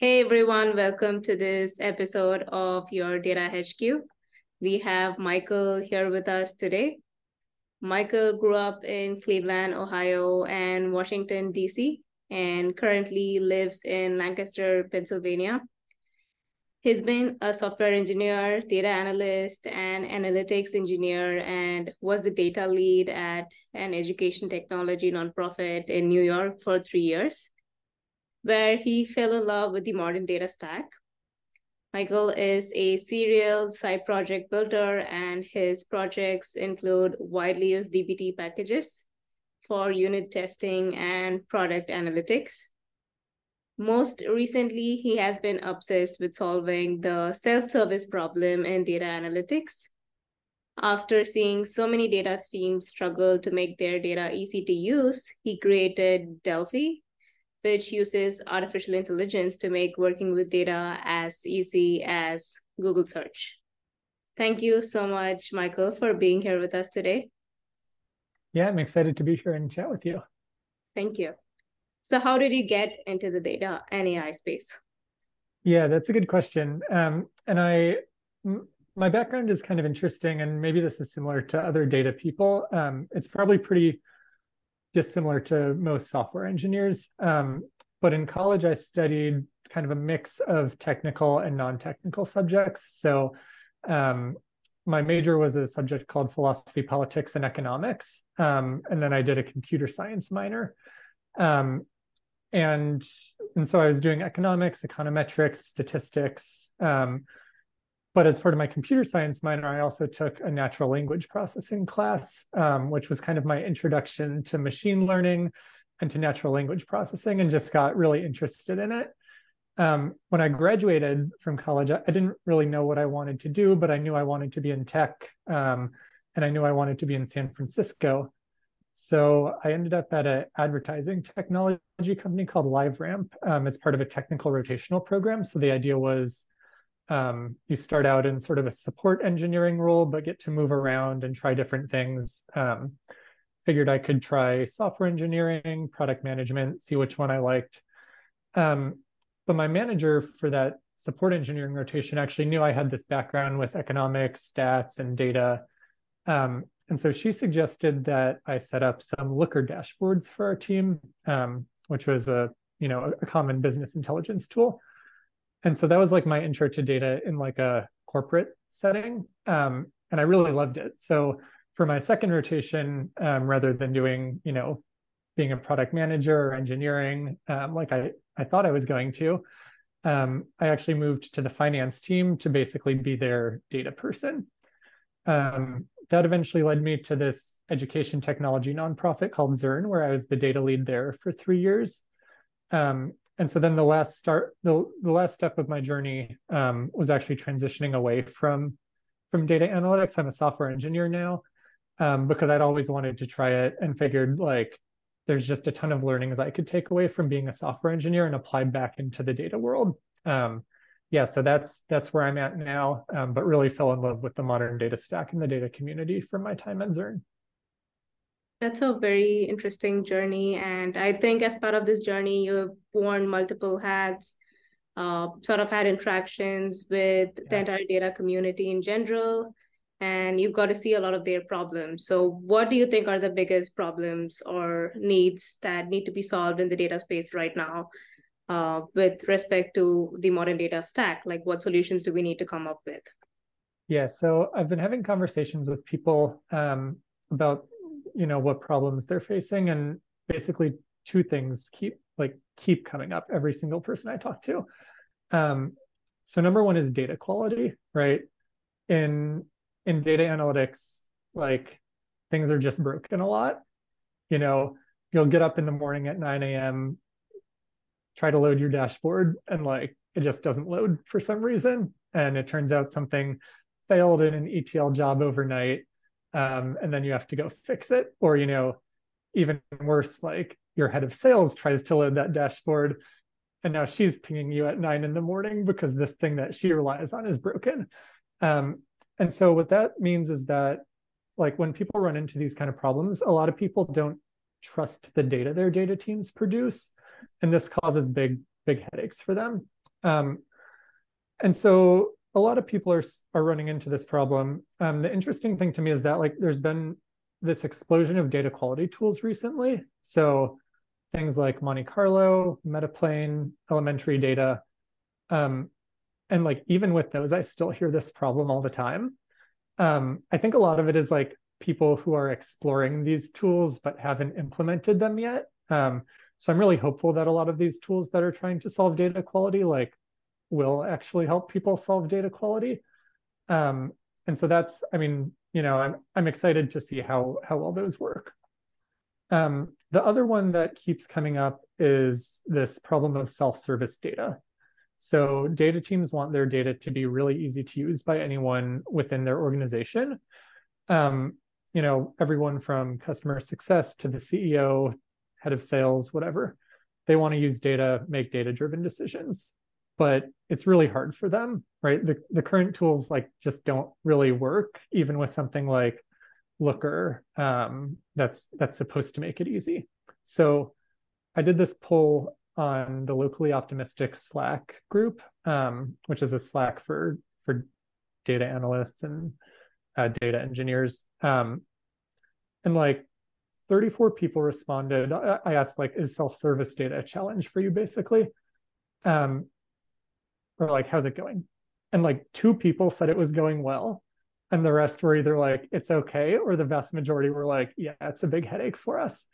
Hey everyone, welcome to this episode of your Data HQ. We have Michael here with us today. Michael grew up in Cleveland, Ohio, and Washington, D.C., and currently lives in Lancaster, Pennsylvania. He's been a software engineer, data analyst, and analytics engineer, and was the data lead at an education technology nonprofit in New York for three years, where he fell in love with the modern data stack. Michael is a serial side project builder, and his projects include widely used DBT packages for unit testing and product analytics. Most recently, he has been obsessed with solving the self service problem in data analytics. After seeing so many data teams struggle to make their data easy to use, he created Delphi, which uses artificial intelligence to make working with data as easy as Google search. Thank you so much, Michael, for being here with us today. Yeah, I'm excited to be here and chat with you. Thank you. So, how did you get into the data and AI space? Yeah, that's a good question. Um, and I, my background is kind of interesting, and maybe this is similar to other data people. Um, it's probably pretty dissimilar to most software engineers. Um, but in college, I studied kind of a mix of technical and non-technical subjects. So um, my major was a subject called philosophy, politics, and economics. Um, and then I did a computer science minor. Um, and, and so I was doing economics, econometrics, statistics. But as part of my computer science minor, I also took a natural language processing class, um, which was kind of my introduction to machine learning and to natural language processing, and just got really interested in it. Um, when I graduated from college, I didn't really know what I wanted to do, but I knew I wanted to be in tech, um, and I knew I wanted to be in San Francisco. So I ended up at an advertising technology company called LiveRamp um, as part of a technical rotational program. So the idea was um, you start out in sort of a support engineering role, but get to move around and try different things. Um, figured I could try software engineering, product management, see which one I liked. Um, but my manager for that support engineering rotation actually knew I had this background with economics, stats, and data. Um, and so she suggested that I set up some Looker dashboards for our team, um, which was a you know a common business intelligence tool and so that was like my intro to data in like a corporate setting um, and i really loved it so for my second rotation um, rather than doing you know being a product manager or engineering um, like i i thought i was going to um, i actually moved to the finance team to basically be their data person um, that eventually led me to this education technology nonprofit called Zearn, where I was the data lead there for three years. Um, and so then the last start the, the last step of my journey um, was actually transitioning away from from data analytics. I'm a software engineer now um, because i'd always wanted to try it and figured like there's just a ton of learnings i could take away from being a software engineer and apply back into the data world. Um, yeah so that's that's where i'm at now um, but really fell in love with the modern data stack and the data community from my time at Zearn that's a very interesting journey. And I think as part of this journey, you've worn multiple hats, uh, sort of had interactions with yeah. the entire data community in general, and you've got to see a lot of their problems. So, what do you think are the biggest problems or needs that need to be solved in the data space right now uh, with respect to the modern data stack? Like, what solutions do we need to come up with? Yeah, so I've been having conversations with people um, about you know what problems they're facing and basically two things keep like keep coming up every single person i talk to. Um, so number one is data quality right? In in data analytics like things are just broken a lot. You know you'll get up in the morning at 9 a.m try to load your dashboard and like it just doesn't load for some reason. And it turns out something failed in an etl job overnight um, and then you have to go fix it. Or you know even worse like your head of sales tries to load that dashboard and now she's pinging you at nine in the morning because this thing that she relies on is broken. Um, and so what that means is that like when people run into these kind of problems a lot of people don't trust the data their data teams produce and this causes big big headaches for them. Um, and so a lot of people are are running into this problem. Um, the interesting thing to me is that like there's been this explosion of data quality tools recently. So things like Monte Carlo, Metaplane, elementary data. Um, and like even with those, I still hear this problem all the time. Um, I think a lot of it is like people who are exploring these tools but haven't implemented them yet. Um, so I'm really hopeful that a lot of these tools that are trying to solve data quality like will actually help people solve data quality. Um, and so that's, I mean, you know, I'm I'm excited to see how how all those work. Um, the other one that keeps coming up is this problem of self-service data. So data teams want their data to be really easy to use by anyone within their organization. Um, you know, everyone from customer success to the CEO, head of sales, whatever. They want to use data, make data-driven decisions, but it's really hard for them, right? The the current tools like just don't really work, even with something like Looker um, that's that's supposed to make it easy. So I did this poll on the locally optimistic Slack group, um, which is a Slack for for data analysts and uh, data engineers. Um, and like 34 people responded. I asked like, is self-service data a challenge for you, basically? Um, or like, how's it going? And like two people said it was going well, and the rest were either like it's okay, or the vast majority were like, yeah, it's a big headache for us.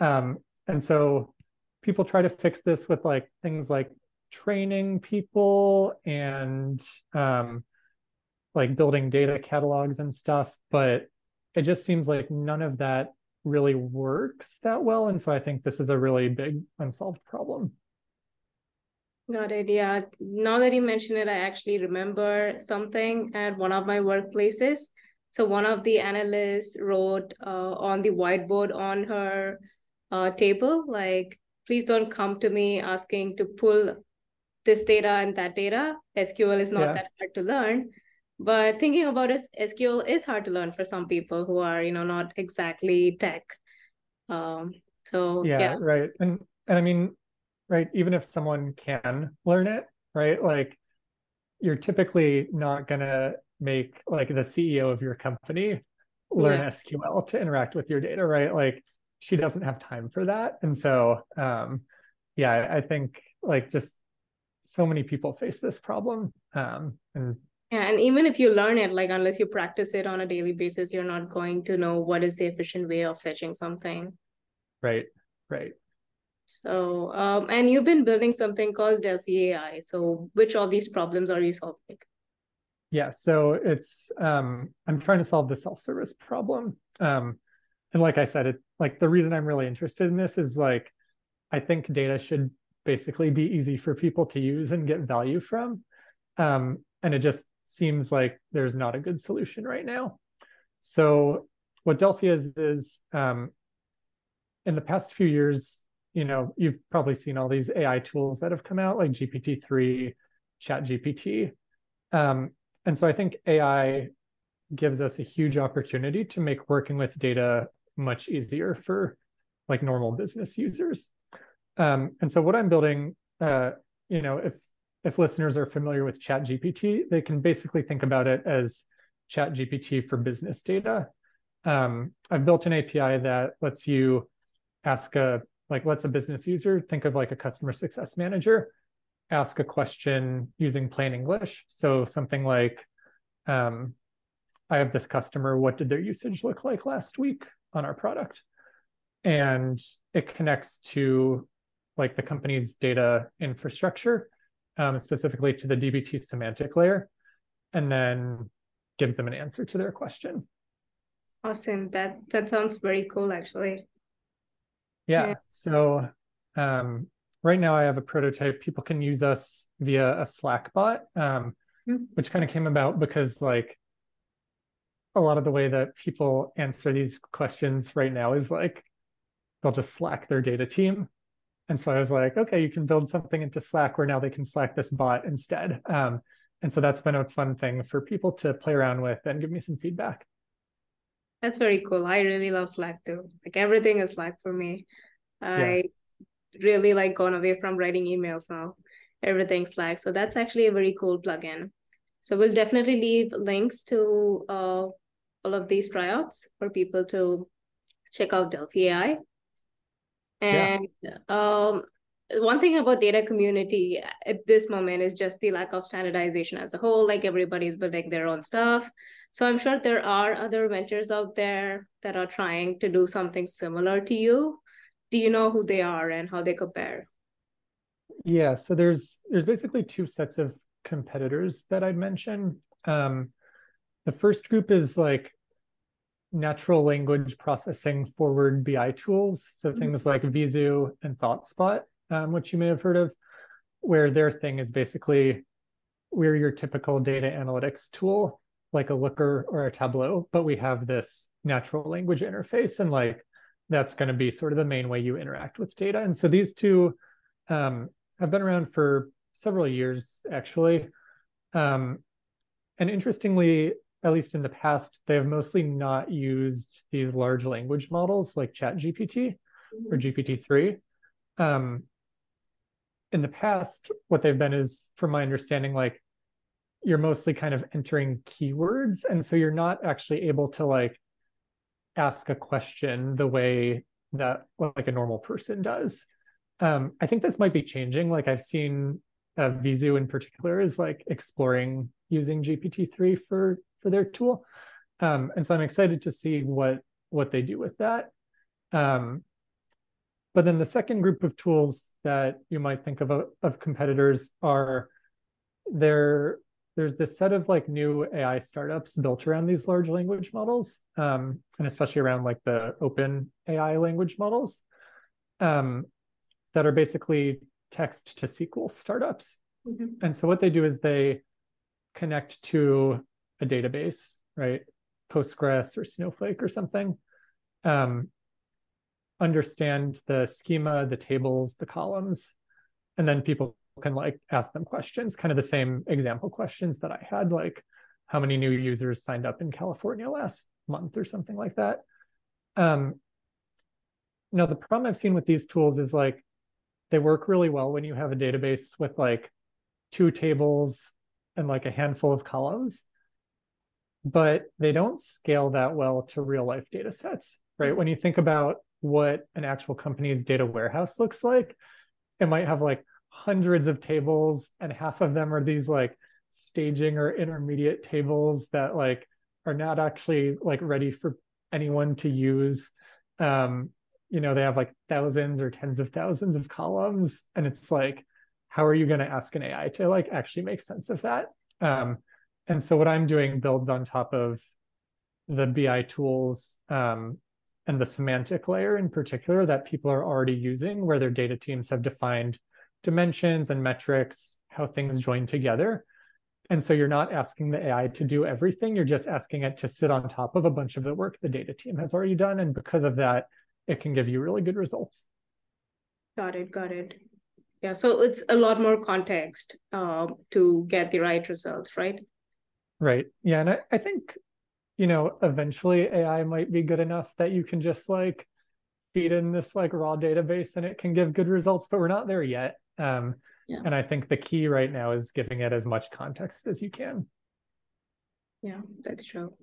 Um, and so people try to fix this with like things like training people and um, like building data catalogs and stuff but it just seems like none of that really works that well and so i think this is a really big unsolved problem got it yeah now that you mention it i actually remember something at one of my workplaces so one of the analysts wrote uh, on the whiteboard on her uh, table like please don't come to me asking to pull this data and that data. SQL is not yeah. that hard to learn. But thinking about it, SQL is hard to learn for some people who are, you know, not exactly tech. Um, so yeah, yeah, right. And and I mean, right, even if someone can learn it, right, like you're typically not gonna make like the CEO of your company learn yeah. SQL to interact with your data, right? Like she doesn't have time for that. And so um yeah i think like just so many people face this problem um and yeah and even if you learn it like unless you practice it on a daily basis you're not going to know what is the efficient way of fetching something. Right right so um and you've been building something called delphi ai so which of these problems are you solving yeah so it's um i'm trying to solve the self-service problem um and like I said, it like the reason I'm really interested in this is like I think data should basically be easy for people to use and get value from. Um, and it just seems like there's not a good solution right now. So what Delphi is is um, in the past few years, you know, you've probably seen all these AI tools that have come out like GPT-3, Chat GPT. Um, and so I think AI gives us a huge opportunity to make working with data much easier for like normal business users. Um, and so what I'm building, uh, you know, if if listeners are familiar with Chat GPT, they can basically think about it as Chat GPT for business data. Um, I've built an API that lets you ask a like lets a business user think of like a customer success manager, ask a question using plain English. So something like, um, I have this customer. What did their usage look like last week? on our product. And it connects to like the company's data infrastructure, um, specifically to the DBT semantic layer, and then gives them an answer to their question. Awesome. That that sounds very cool actually. Yeah. yeah. So um, right now I have a prototype. People can use us via a Slack bot, um, mm-hmm. which kind of came about because like a lot of the way that people answer these questions right now is like they'll just Slack their data team. And so I was like, okay, you can build something into Slack where now they can Slack this bot instead. Um, and so that's been a fun thing for people to play around with and give me some feedback. That's very cool. I really love Slack too. Like everything is Slack for me. I yeah. really like gone away from writing emails now. everything Slack. So that's actually a very cool plugin. So we'll definitely leave links to uh, all of these tryouts for people to check out Delphi AI. And yeah. um, one thing about data community at this moment is just the lack of standardization as a whole. Like everybody's building their own stuff. So I'm sure there are other ventures out there that are trying to do something similar to you. Do you know who they are and how they compare? Yeah, so there's there's basically two sets of competitors that I'd mention. Um, the first group is like natural language processing forward BI tools. So mm-hmm. things like Veezoo and ThoughtSpot, um, which you may have heard of, where their thing is basically we're your typical data analytics tool, like a Looker or a Tableau, but we have this natural language interface. And like that's going to be sort of the main way you interact with data. And so these two um, have been around for several years, actually. Um, and interestingly, at least in the past, they have mostly not used these large language models like ChatGPT mm-hmm. or GPT-3. Um, in the past, what they've been is, from my understanding, like you're mostly kind of entering keywords. And so you're not actually able to like ask a question the way that like a normal person does. Um, I think this might be changing. Like I've seen uh, Veezoo in particular is like exploring using GPT-3 for for their tool. Um, and so I'm excited to see what what they do with that. Um, but then the second group of tools that you might think of of competitors are there. There's this set of like new AI startups built around these large language models, um, and especially around like the open AI language models, um, that are basically text to SQL startups. Mm-hmm. And so what they do is they connect to a database, right? Postgres or Snowflake or something. Um, understand the schema, the tables, the columns, and then people can like ask them questions, kind of the same example questions that I had, like how many new users signed up in California last month or something like that. Um, now, the problem I've seen with these tools is like they work really well when you have a database with like two tables and like a handful of columns but they don't scale that well to real life data sets, right? When you think about what an actual company's data warehouse looks like, it might have like hundreds of tables, and half of them are these like staging or intermediate tables that like are not actually like ready for anyone to use. Um, you know, they have like thousands or tens of thousands of columns, and it's like, how are you going to ask an AI to like actually make sense of that? Um, and so what I'm doing builds on top of the BI tools um, and the semantic layer in particular that people are already using, where their data teams have defined dimensions and metrics, how things join together. And so you're not asking the AI to do everything, you're just asking it to sit on top of a bunch of the work the data team has already done. And because of that, it can give you really good results. Got it, got it. Yeah, so it's a lot more context uh, to get the right results, right? Right. Yeah. And I, I think, you know, eventually AI might be good enough that you can just like feed in this like raw database and it can give good results, but we're not there yet. Um, yeah. And I think the key right now is giving it as much context as you can. Yeah, that's true.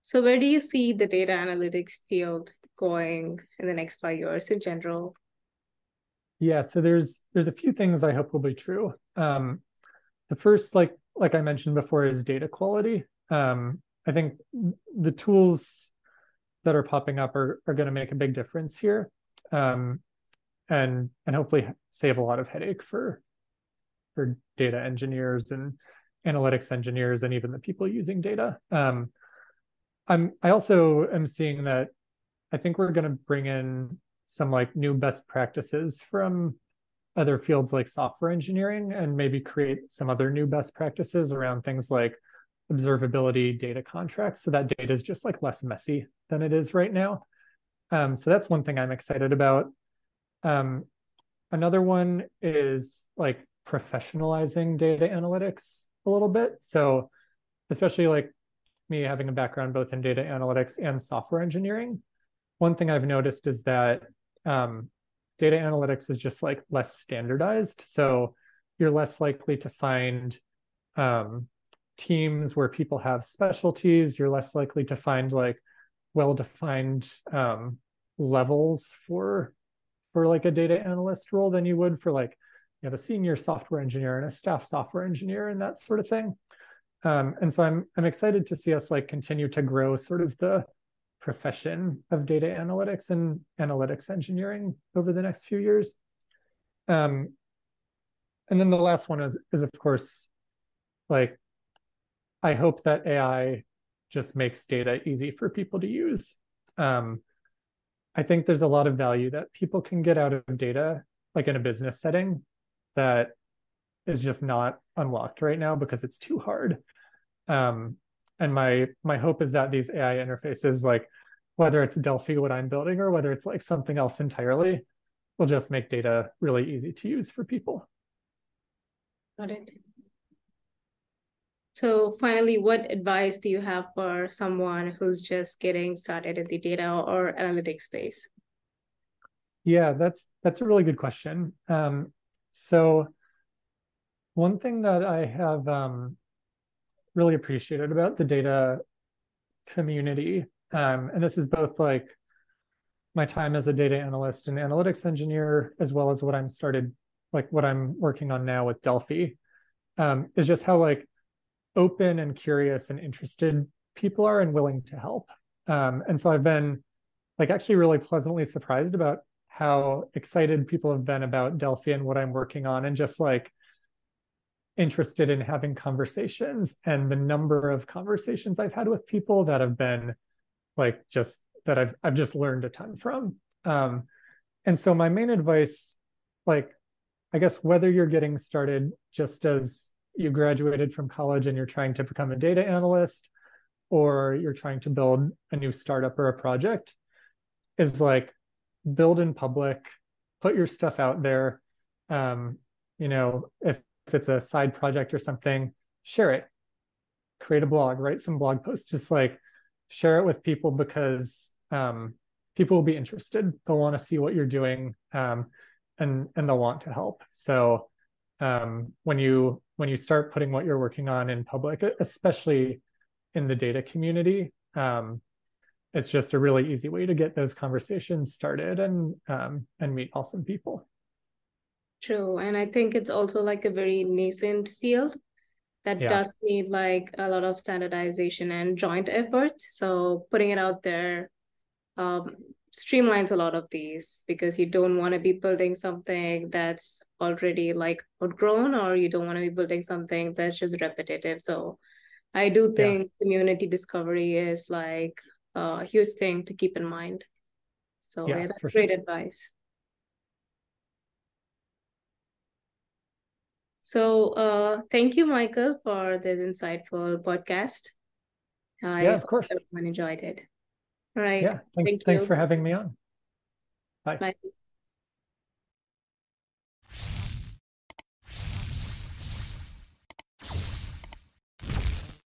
So, where do you see the data analytics field going in the next five years in general? Yeah, so there's there's a few things I hope will be true. Um, the first, like like I mentioned before, is data quality. Um, I think the tools that are popping up are, are going to make a big difference here, um, and and hopefully save a lot of headache for for data engineers and analytics engineers and even the people using data. Um, I'm I also am seeing that I think we're going to bring in some like new best practices from other fields like software engineering and maybe create some other new best practices around things like observability data contracts. So that data is just like less messy than it is right now. Um, so that's one thing i'm excited about um, another one is like professionalizing data analytics a little bit so especially like me having a background both in data analytics and software engineering one thing i've noticed is that um, data analytics is just like less standardized. So you're less likely to find um, teams where people have specialties. You're less likely to find like well-defined um, levels for for like a data analyst role than you would for like you have a senior software engineer and a staff software engineer and that sort of thing. Um, and so I'm I'm excited to see us like continue to grow sort of the profession of data analytics and analytics engineering over the next few years. Um, and then the last one is, is of course, like, I hope that AI just makes data easy for people to use. Um, I think there's a lot of value that people can get out of data, like in a business setting, that is just not unlocked right now because it's too hard. Um, and my my hope is that these AI interfaces, like whether it's Delphi, what I'm building, or whether it's like something else entirely, will just make data really easy to use for people. Got it. So finally, what advice do you have for someone who's just getting started in the data or analytics space? Yeah, that's that's a really good question. Um, so one thing that I have um, really appreciated about the data community, um, and this is both like my time as a data analyst and analytics engineer, as well as what I'm started like what I'm working on now with Delphi, um, is just how like open and curious and interested people are and willing to help. Um, and so I've been like actually really pleasantly surprised about how excited people have been about Delphi and what I'm working on, and just like interested in having conversations and the number of conversations I've had with people that have been like just that I've I've just learned a ton from. Um, and so my main advice, like I guess whether you're getting started just as you graduated from college and you're trying to become a data analyst, or you're trying to build a new startup or a project, is like build in public, put your stuff out there. Um, you know, if, if it's a side project or something, share it. Create a blog, write some blog posts, just like share it with people because um, people will be interested. They'll want to see what you're doing. Um, and and they'll want to help. So um, when you when you start putting what you're working on in public, especially in the data community, um, it's just a really easy way to get those conversations started and um, and meet awesome people. True, and I think it's also like a very nascent field that yeah. does need like a lot of standardization and joint effort. So putting it out there um, streamlines a lot of these because you don't want to be building something that's already like outgrown or you don't want to be building something that's just repetitive. So i do think yeah. community discovery is like a huge thing to keep in mind. So yeah, yeah that's great sure. advice. So uh thank you michael for this insightful podcast. I yeah of course. everyone enjoyed it all right. Yeah. Thanks, Thank thanks you. for having me on. Bye. Bye.